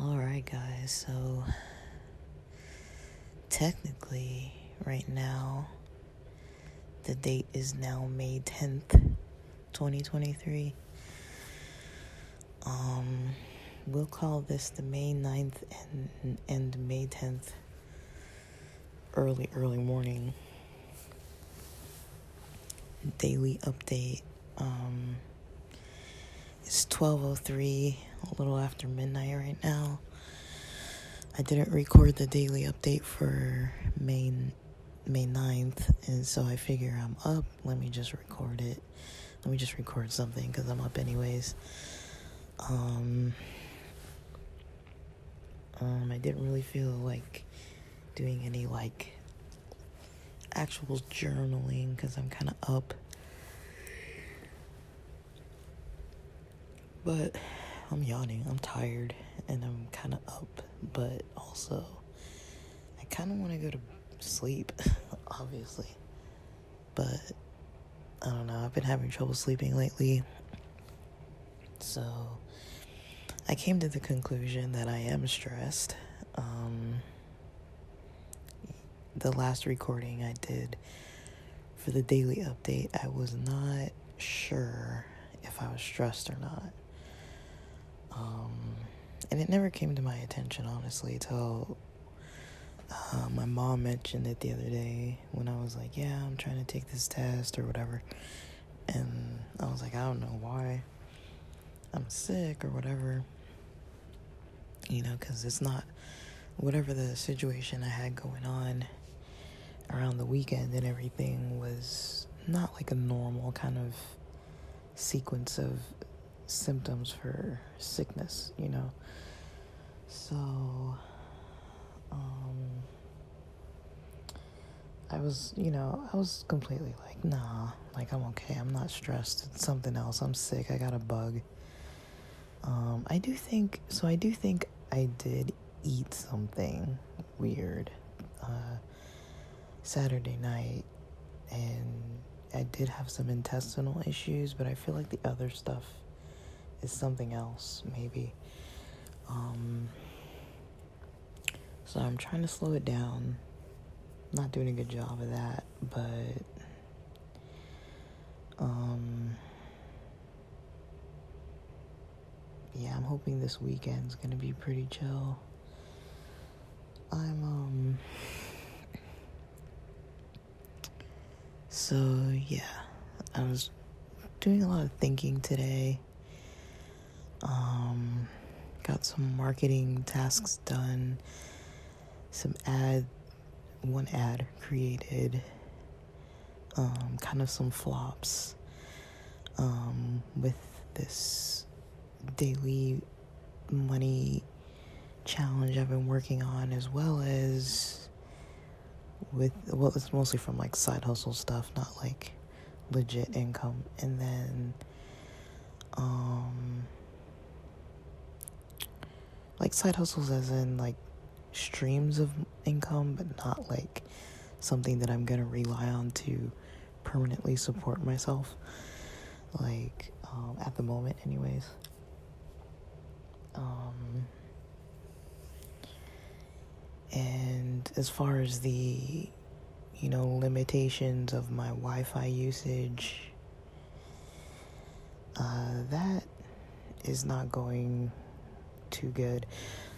Alright, guys, so technically, right now, the date is now May 10th, 2023. Um, we'll call this the May 9th and, and May 10th early, early morning daily update. Um, it's 12:03, a little after midnight right now. I didn't record the daily update for May May 9th, and so I figure I'm up. Let me just record it. Let me just record something cuz I'm up anyways. Um um I didn't really feel like doing any like actual journaling cuz I'm kind of up. But I'm yawning. I'm tired and I'm kind of up, but also I kind of want to go to sleep, obviously. But I don't know. I've been having trouble sleeping lately. So I came to the conclusion that I am stressed. Um, the last recording I did for the daily update, I was not sure if I was stressed or not. Um, and it never came to my attention, honestly, till uh, my mom mentioned it the other day when I was like, Yeah, I'm trying to take this test or whatever. And I was like, I don't know why. I'm sick or whatever. You know, because it's not whatever the situation I had going on around the weekend and everything was not like a normal kind of sequence of symptoms for sickness, you know. So, um, I was, you know, I was completely like, nah, like I'm okay. I'm not stressed. It's something else. I'm sick. I got a bug. Um, I do think, so I do think I did eat something weird uh, Saturday night, and I did have some intestinal issues, but I feel like the other stuff is something else, maybe. Um, so I'm trying to slow it down. Not doing a good job of that, but um, yeah, I'm hoping this weekend's gonna be pretty chill. I'm um so yeah, I was doing a lot of thinking today. Um, got some marketing tasks done, some ad, one ad created, um, kind of some flops um, with this daily money challenge I've been working on, as well as with, well, it's mostly from like side hustle stuff, not like legit income. And then, um, like side hustles as in like streams of income, but not like something that I'm gonna rely on to permanently support myself. Like um, at the moment, anyways. Um, and as far as the you know limitations of my Wi-Fi usage, uh, that is not going too good.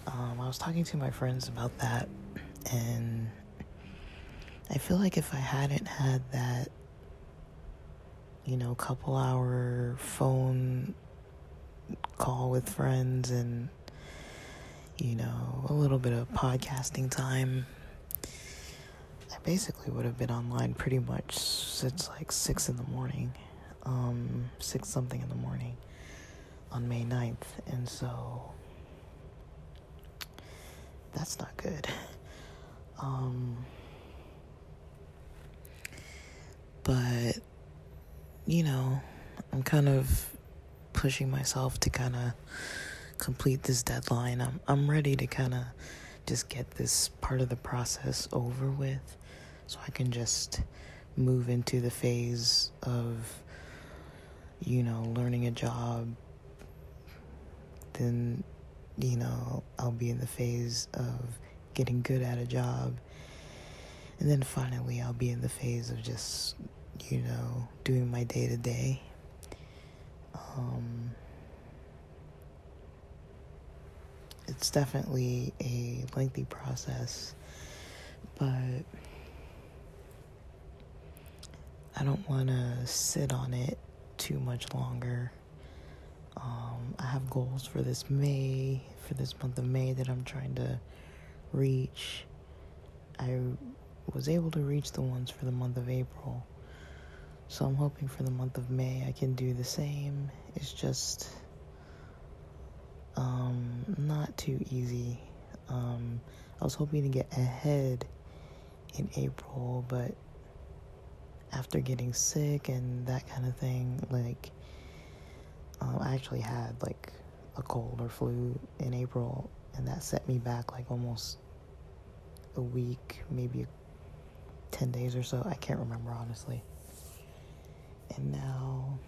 Um, I was talking to my friends about that, and I feel like if I hadn't had that, you know, couple hour phone call with friends and, you know, a little bit of podcasting time, I basically would have been online pretty much since like six in the morning, um, six something in the morning on May 9th. And so that's not good. Um, but, you know, I'm kind of pushing myself to kind of complete this deadline. I'm, I'm ready to kind of just get this part of the process over with so I can just move into the phase of, you know, learning a job. Then, you know, I'll be in the phase of getting good at a job. And then finally, I'll be in the phase of just, you know, doing my day to day. It's definitely a lengthy process, but I don't want to sit on it too much longer. Um, I have goals for this May, for this month of May that I'm trying to reach. I was able to reach the ones for the month of April. So I'm hoping for the month of May I can do the same. It's just um, not too easy. Um, I was hoping to get ahead in April, but after getting sick and that kind of thing, like, um, I actually had like a cold or flu in April, and that set me back like almost a week, maybe 10 days or so. I can't remember honestly. And now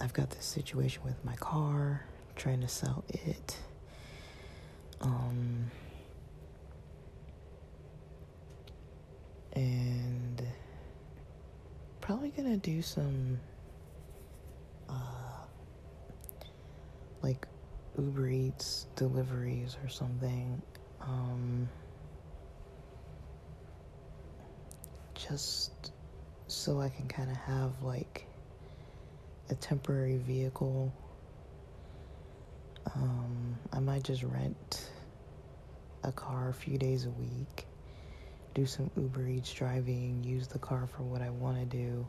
I've got this situation with my car, trying to sell it. Um, and probably gonna do some uh, like Uber Eats deliveries or something. Um, just so I can kind of have like a temporary vehicle. Um, I might just rent a car a few days a week do some Uber Eats driving, use the car for what I want to do,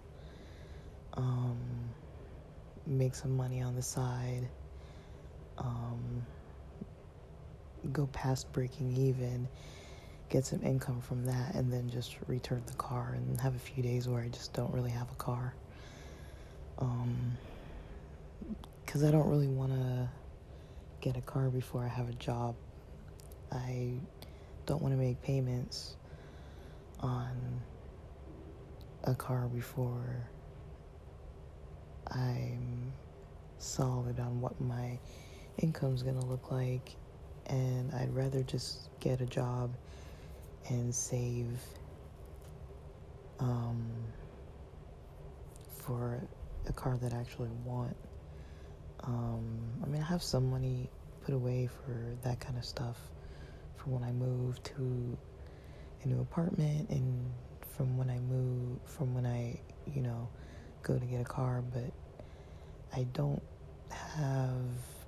um, make some money on the side, um, go past breaking even, get some income from that, and then just return the car and have a few days where I just don't really have a car. Because um, I don't really want to get a car before I have a job. I don't want to make payments on a car before I'm solid on what my income's gonna look like, and I'd rather just get a job and save um, for a car that I actually want. Um, I mean, I have some money put away for that kind of stuff for when I move to a new apartment and from when I move, from when I, you know, go to get a car, but I don't have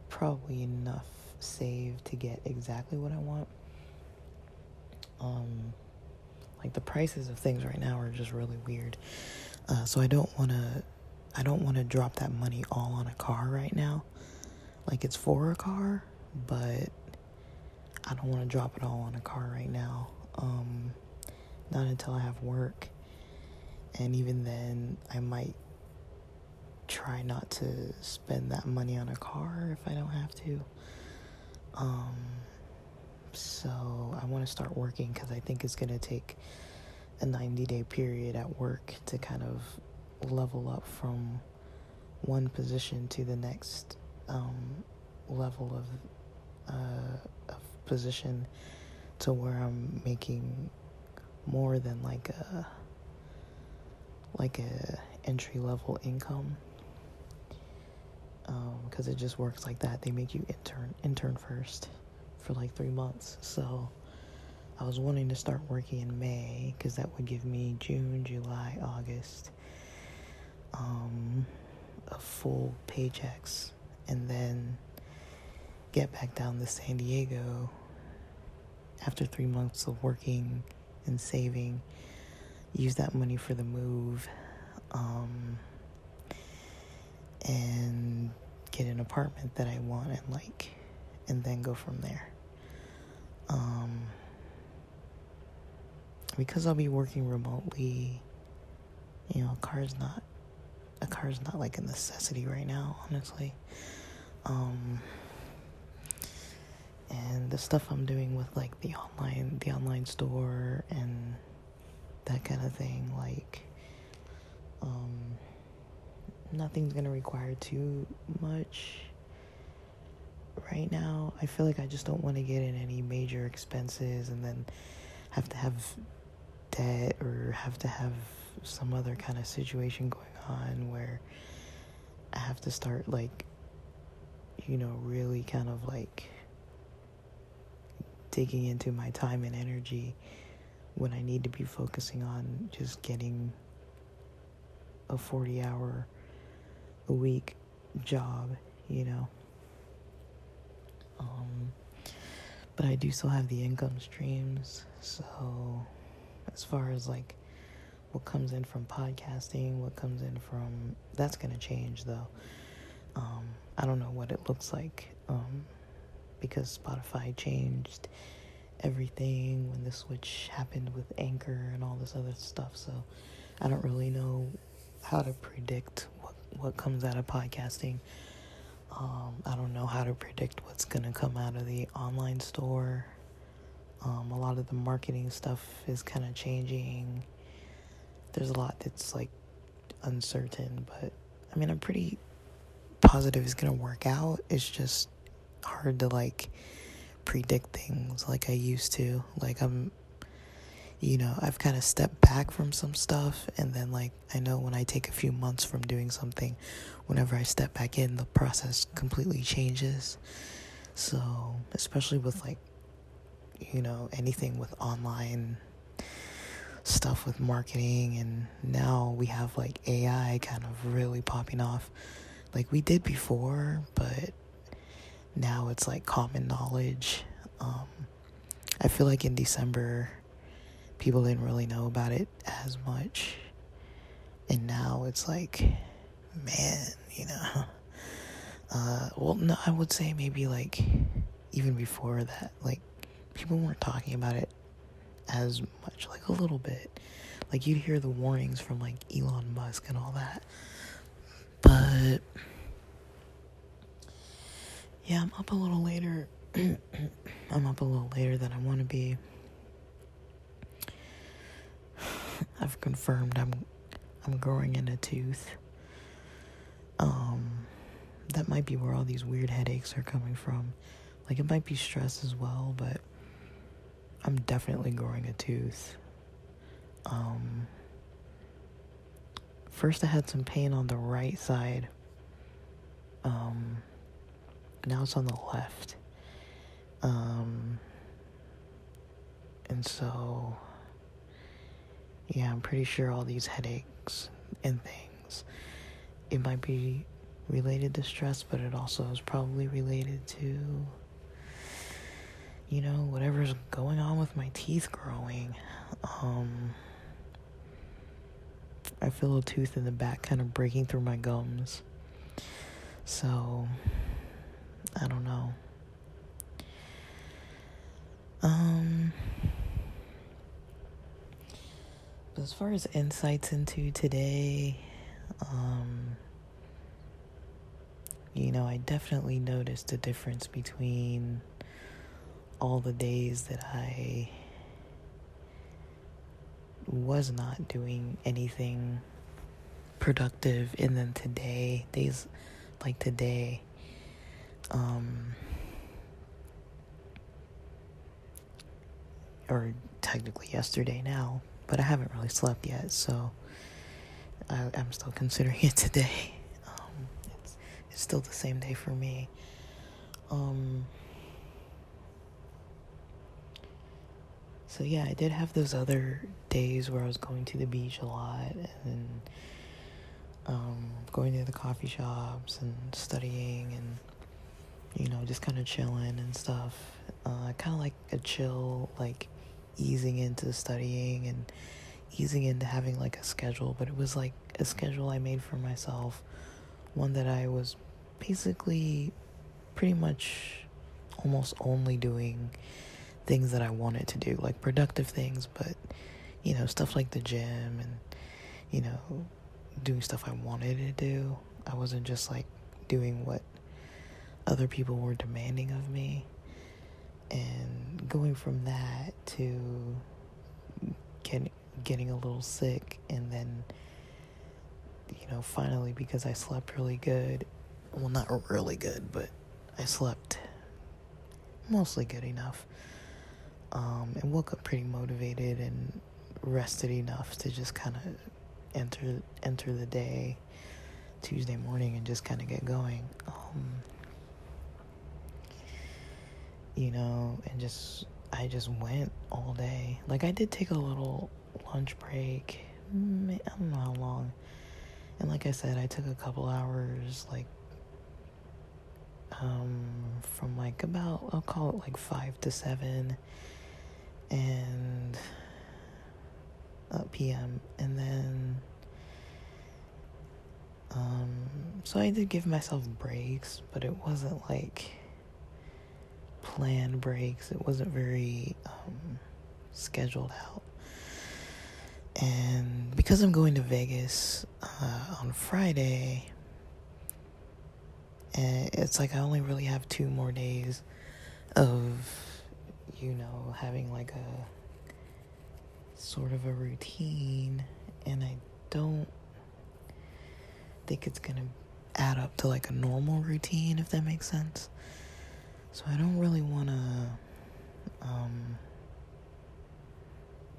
probably enough saved to get exactly what I want. Um, like the prices of things right now are just really weird. Uh, so I don't want to, I don't want to drop that money all on a car right now. Like it's for a car, but I don't want to drop it all on a car right now. Um, not until I have work. And even then, I might try not to spend that money on a car if I don't have to. Um, so I want to start working because I think it's going to take a 90 day period at work to kind of level up from one position to the next um, level of, uh, of position to where I'm making more than like a like a entry level income because um, it just works like that. They make you intern intern first for like three months. So I was wanting to start working in May because that would give me June, July, August, um, a full paychecks, and then get back down to San Diego after three months of working and saving, use that money for the move, um, and get an apartment that I want and like, and then go from there. Um, because I'll be working remotely, you know, car's not a car's not like a necessity right now, honestly. Um, and the stuff I'm doing with like the online the online store and that kind of thing. Like, um, nothing's gonna require too much right now. I feel like I just don't want to get in any major expenses and then have to have debt or have to have some other kind of situation going where I have to start like you know really kind of like digging into my time and energy when I need to be focusing on just getting a 40 hour a week job, you know. Um, but I do still have the income streams, so as far as like what comes in from podcasting, what comes in from that's gonna change though. Um, I don't know what it looks like um, because Spotify changed everything when the switch happened with Anchor and all this other stuff. So I don't really know how to predict what what comes out of podcasting. Um, I don't know how to predict what's gonna come out of the online store. Um, a lot of the marketing stuff is kind of changing. There's a lot that's like uncertain, but I mean, I'm pretty positive it's gonna work out. It's just hard to like predict things like I used to. Like I'm you know, I've kind of stepped back from some stuff and then like I know when I take a few months from doing something, whenever I step back in, the process completely changes. So, especially with like you know, anything with online stuff with marketing and now we have like AI kind of really popping off like we did before, but now it's like common knowledge. Um, I feel like in December, people didn't really know about it as much. And now it's like, man, you know. Uh, well, no, I would say maybe like even before that, like people weren't talking about it as much, like a little bit. Like you'd hear the warnings from like Elon Musk and all that. But yeah, I'm up a little later. I'm up a little later than I want to be. I've confirmed I'm I'm growing in a tooth. Um that might be where all these weird headaches are coming from. Like it might be stress as well, but I'm definitely growing a tooth. Um first I had some pain on the right side. Um now it's on the left. Um and so yeah, I'm pretty sure all these headaches and things, it might be related to stress, but it also is probably related to, you know, whatever's going on with my teeth growing. Um, I feel a tooth in the back kind of breaking through my gums. So, I don't know. Um, but as far as insights into today, um, you know, I definitely noticed a difference between all the days that I was not doing anything productive, and then today, days like today, um, or technically yesterday now, but I haven't really slept yet, so I, am still considering it today. Um, it's, it's still the same day for me. Um, so yeah, I did have those other days where I was going to the beach a lot and um, going to the coffee shops and studying and you know just kind of chilling and stuff. Uh, kind of like a chill like easing into studying and easing into having like a schedule, but it was like a schedule I made for myself, one that I was basically pretty much almost only doing things that I wanted to do, like productive things, but you know, stuff like the gym and you know, doing stuff I wanted to do. I wasn't just like doing what other people were demanding of me and going from that to getting getting a little sick, and then, you know, finally, because I slept really good, well, not really good, but I slept mostly good enough, um, and woke up pretty motivated and rested enough to just kind of enter enter the day Tuesday morning and just kind of get going. Um, you know, and just I just went all day. Like I did take a little lunch break. I don't know how long. And like I said, I took a couple hours like um from like about I'll call it like 5 to 7 and uh, p.m. and then um so I did give myself breaks, but it wasn't like planned breaks. It wasn't very um, scheduled out. And because I'm going to Vegas uh, on Friday, and it's like I only really have two more days of, you know, having like a sort of a routine, and I don't think it's gonna add up to like a normal routine, if that makes sense. So I don't really want to um,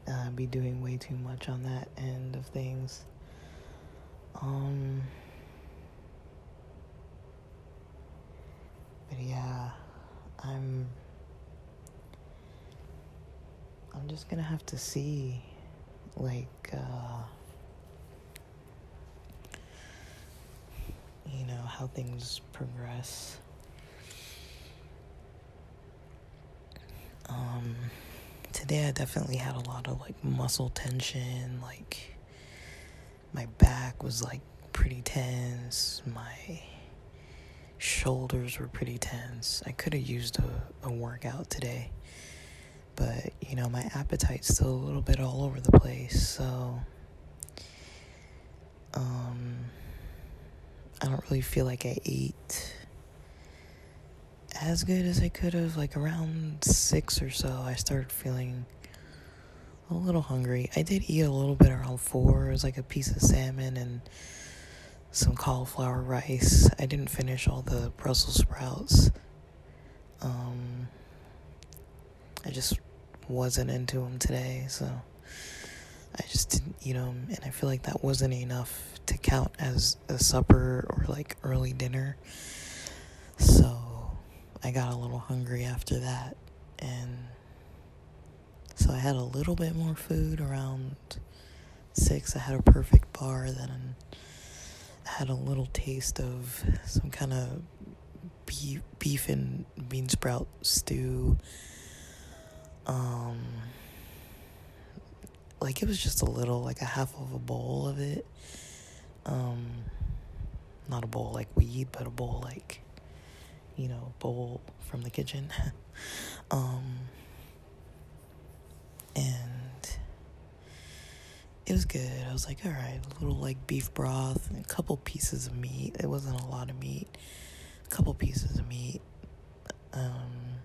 uh, be doing way too much on that end of things. Um, but yeah, I'm. I'm just gonna have to see, like, uh, you know, how things progress. Um, today I definitely had a lot of like muscle tension, like my back was like pretty tense, my shoulders were pretty tense. I could have used a, a workout today, but you know, my appetite's still a little bit all over the place, so um I don't really feel like I ate as good as I could have. Like around six or so, I started feeling a little hungry. I did eat a little bit around four. It was like a piece of salmon and some cauliflower rice. I didn't finish all the Brussels sprouts. Um, I just wasn't into them today, so I just didn't eat them, and I feel like that wasn't enough to count as a supper or like early dinner. So I got a little hungry after that, and so I had a little bit more food around six. I had a perfect bar, then I had a little taste of some kind of beef, beef and bean sprout stew. Um, like it was just a little, like a half of a bowl of it. Um, not a bowl like we eat, but a bowl like you know, bowl from the kitchen. um, and it was good. I was like, all right, a little like beef broth and a couple pieces of meat. It wasn't a lot of meat. A couple pieces of meat. Um,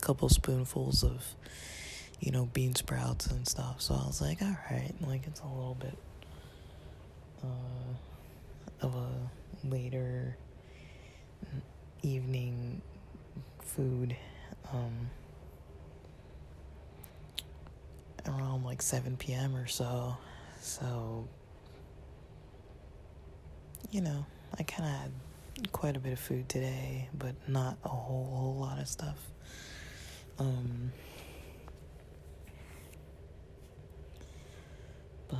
couple spoonfuls of, you know, bean sprouts and stuff. So I was like, all right, like it's a little bit uh, of a later evening food um, around like 7 p.m. or so. So, you know, I kind of had quite a bit of food today, but not a whole, whole lot of stuff. Um, but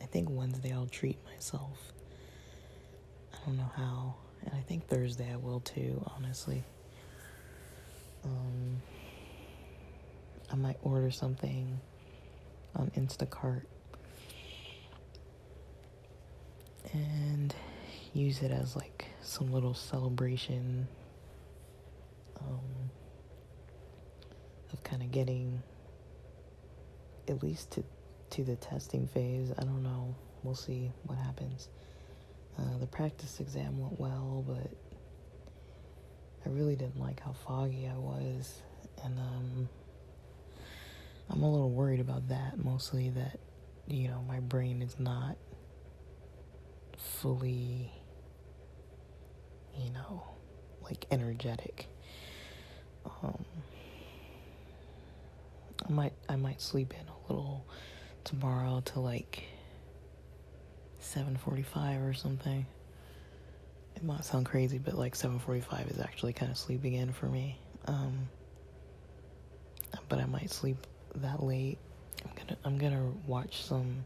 I think Wednesday I'll treat myself. I don't know how and I think Thursday I will too, honestly. Um, I might order something on Instacart and use it as like some little celebration um, of kind of getting at least to to the testing phase. I don't know. We'll see what happens. Uh, the practice exam went well, but I really didn't like how foggy I was. And um, I'm a little worried about that, mostly that, you know, my brain is not fully, you know, like energetic. Um, I might I might sleep in a little tomorrow to like 7:45 or something. It might sound crazy, but like 7:45 is actually kind of sleeping in for me. Um, but I might sleep that late. I'm gonna I'm gonna watch some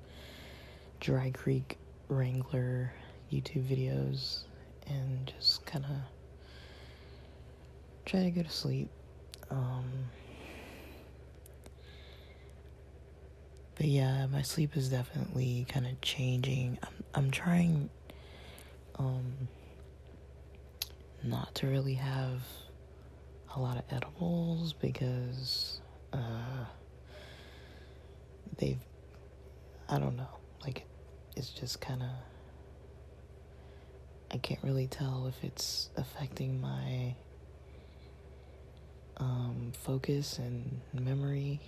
Dry Creek Wrangler YouTube videos and just kind of try to go to sleep. Um, but yeah, my sleep is definitely kind of changing. I'm I'm trying um not to really have a lot of edibles because uh they've I don't know, like it's just kind of I can't really tell if it's affecting my um, focus and memory.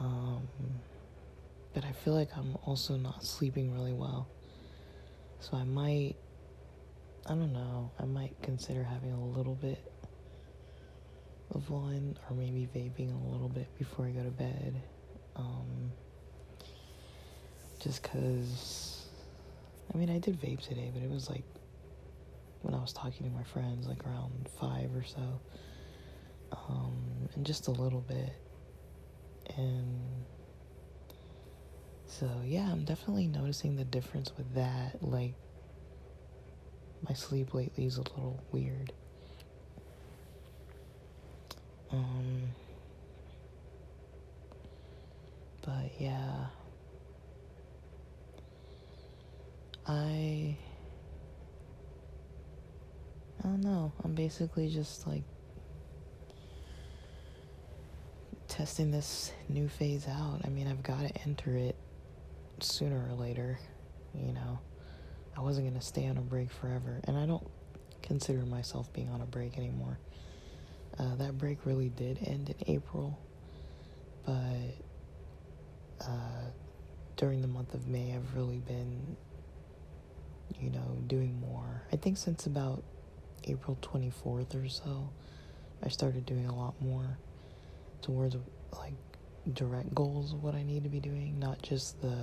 Um, but I feel like I'm also not sleeping really well. So I might, I don't know, I might consider having a little bit of one or maybe vaping a little bit before I go to bed. Um, just because, I mean, I did vape today, but it was like when I was talking to my friends, like around five or so um, and just a little bit. And so, yeah, I'm definitely noticing the difference with that. Like, my sleep lately is a little weird. Um, but yeah, I, I don't know. I'm basically just like testing this new phase out. I mean, I've got to enter it sooner or later. You know, I wasn't going to stay on a break forever. And I don't consider myself being on a break anymore. Uh, that break really did end in April. But uh, during the month of May, I've really been, you know, doing more. I think since about April 24th or so, I started doing a lot more towards like direct goals of what I need to be doing, not just the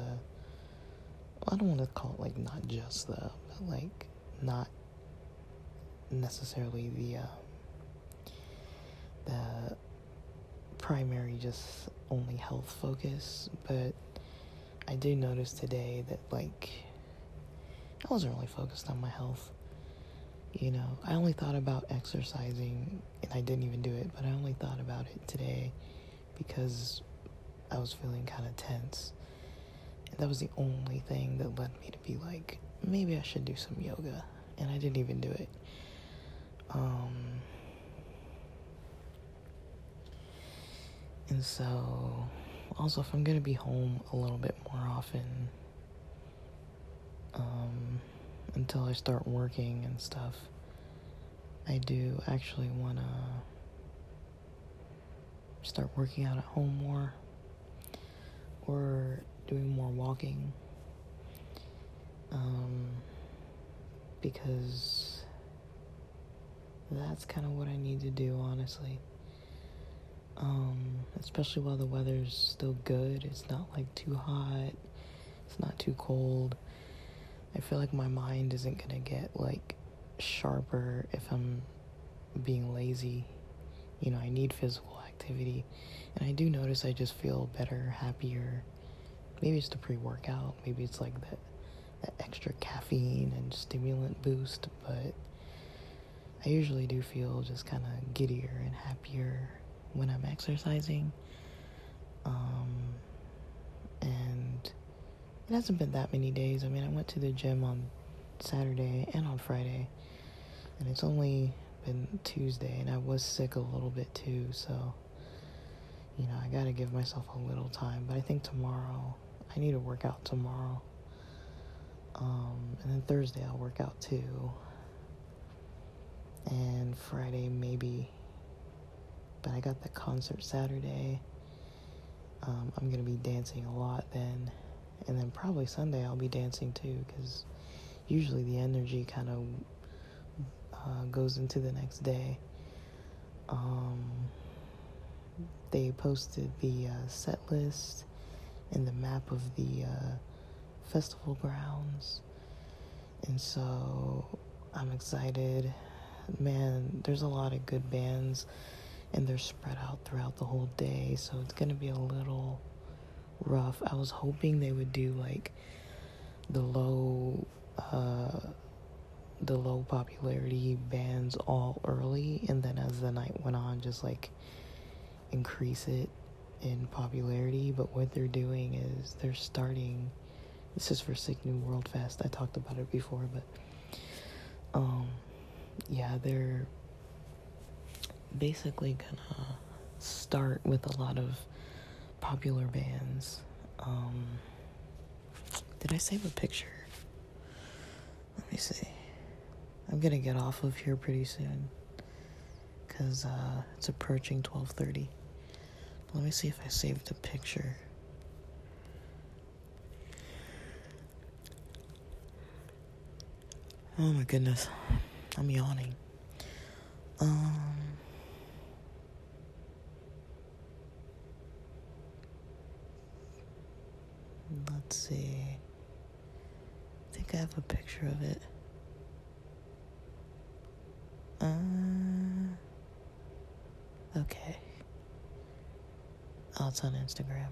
I don't want to call it like not just the but like not necessarily the uh, the primary just only health focus, but I did notice today that like I wasn't really focused on my health. You know, I only thought about exercising and I didn't even do it, but I only thought about it today because I was feeling kind of tense. And that was the only thing that led me to be like, maybe I should do some yoga. And I didn't even do it. Um, and so, also, if I'm going to be home a little bit more often, um, until I start working and stuff, I do actually want to start working out at home more or doing more walking. Um, because that's kind of what I need to do, honestly. Um, especially while the weather's still good. It's not like too hot, it's not too cold. I feel like my mind isn't gonna get like sharper if I'm being lazy. You know, I need physical activity, and I do notice I just feel better, happier. Maybe it's the pre workout, maybe it's like that extra caffeine and stimulant boost, but I usually do feel just kind of giddier and happier when I'm exercising. Um, and it hasn't been that many days. I mean, I went to the gym on Saturday and on Friday, and it's only been Tuesday, and I was sick a little bit too, so you know, I gotta give myself a little time. But I think tomorrow, I need to work out tomorrow. Um, and then Thursday, I'll work out too. And Friday, maybe. But I got the concert Saturday. um, I'm gonna be dancing a lot then, and then probably Sunday I'll be dancing too because usually the energy kind of uh, goes into the next day. Um, they posted the uh, set list and the map of the uh, festival grounds, and so I'm excited. Man, there's a lot of good bands, and they're spread out throughout the whole day, so it's gonna be a little rough. I was hoping they would do like the low uh, the low popularity bands all early and then as the night went on just like increase it in popularity but what they're doing is they're starting this is for sick new world fest i talked about it before but um yeah they're basically gonna start with a lot of popular bands um did i save a picture let me see. I'm gonna get off of here pretty soon because uh, it's approaching 12:30. Let me see if I saved a picture. Oh my goodness, I'm yawning. Um. Let's see. I think I have a picture of it. Uh, okay. Oh, it's on Instagram.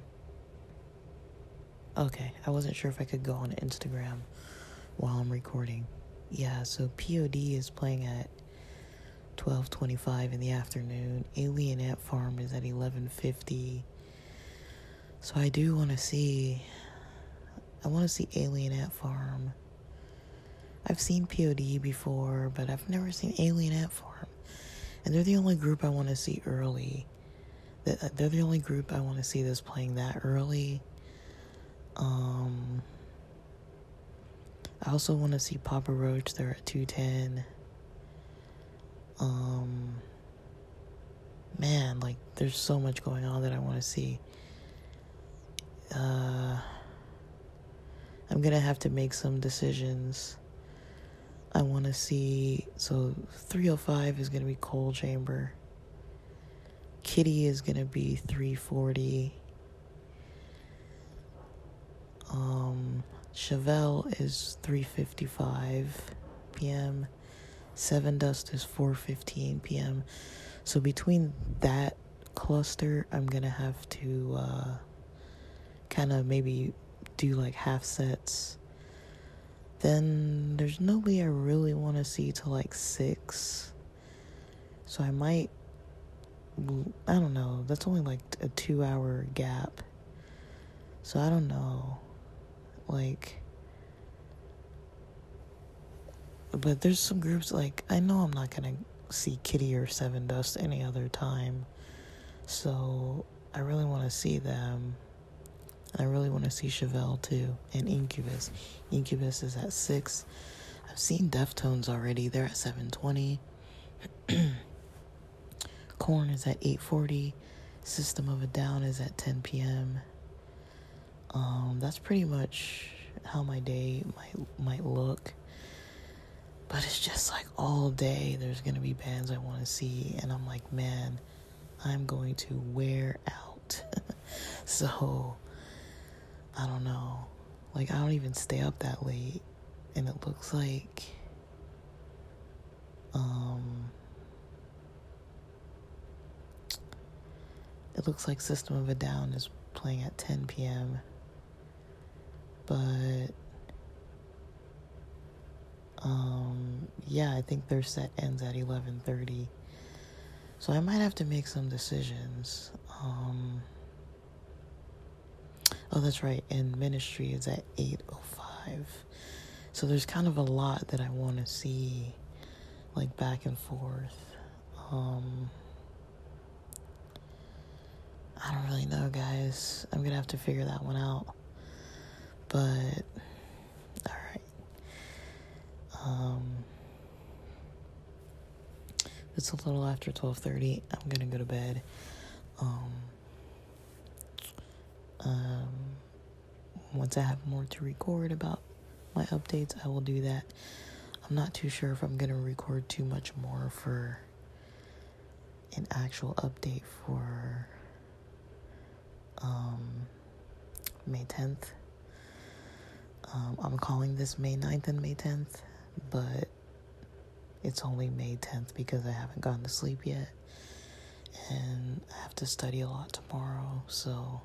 Okay, I wasn't sure if I could go on Instagram while I'm recording. Yeah, so POD is playing at 12:25 in the afternoon. Alien Ant Farm is at 11:50. So I do want to see I want to see Alien Ant Farm. I've seen POD before, but I've never seen Alien Ant Farm. And they're the only group I want to see early. They're the only group I want to see that's playing that early. Um, I also want to see Papa Roach. They're at 210. Um, man, like, there's so much going on that I want to see. Uh, I'm gonna have to make some decisions. I want to see. So 305 is gonna be Coal Chamber. Kittie is gonna be 340. Um, Chevelle is 355 p.m. Sevendust is 4:15 p.m. So between that cluster, I'm gonna have to uh, kind of maybe do like half sets. Then there's nobody I really want to see till like six. So I might, I don't know. That's only like a two hour gap. So I don't know. Like, but there's some groups like, I know I'm not going to see Kittie or Sevendust any other time. So I really want to see them. I really want to see Chevelle too, and Incubus. Incubus is at six. I've seen Deftones already. They're at seven twenty. Korn is at eight forty. System of a Down is at ten p.m. Um, that's pretty much how my day might might look. But it's just like all day. There's gonna be bands I want to see, and I'm like, man, I'm going to wear out. so I don't know. Like, I don't even stay up that late. And it looks like. Um. It looks like System of a Down is playing at 10 p.m. But. Um, yeah, I think their set ends at 11:30. So I might have to make some decisions. Um, Oh, that's right. And ministry is at 8:05. So there's kind of a lot that I want to see like back and forth. Um I don't really know, guys. I'm going to have to figure that one out. But all right. Um it's a little after 12:30. I'm going to go to bed. Um Um, once I have more to record about my updates, I will do that. I'm not too sure if I'm going to record too much more for an actual update for um, May 10th. Um, I'm calling this May 9th and May 10th, but it's only May 10th because I haven't gone to sleep yet. And I have to study a lot tomorrow, so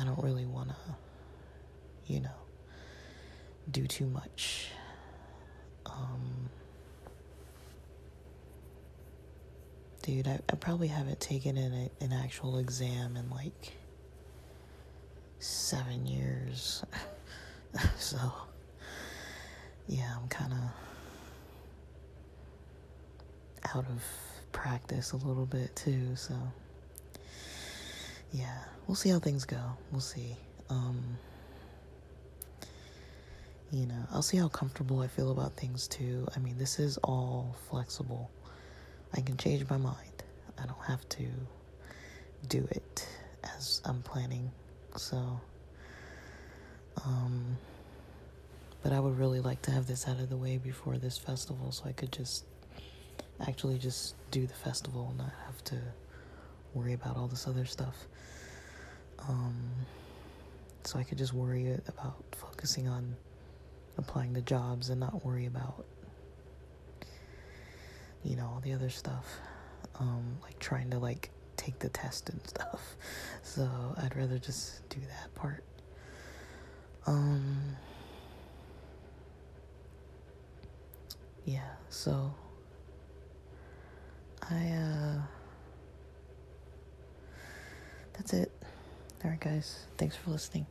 I don't really want to, you know, do too much. Um, dude, I, I probably haven't taken an, an actual exam in like seven years. so, yeah, I'm kind of out of practice a little bit too. So, yeah, we'll see how things go. We'll see. Um, you know, I'll see how comfortable I feel about things too. I mean, this is all flexible. I can change my mind. I don't have to do it as I'm planning. So, um, but I would really like to have this out of the way before this festival so I could just actually just do the festival and not have to worry about all this other stuff. Um, so I could just worry about focusing on applying to jobs and not worry about, you know, all the other stuff. Um, like trying to like take the test and stuff. So I'd rather just do that part. Um, yeah, so I, uh, that's it. All right, guys. Thanks for listening.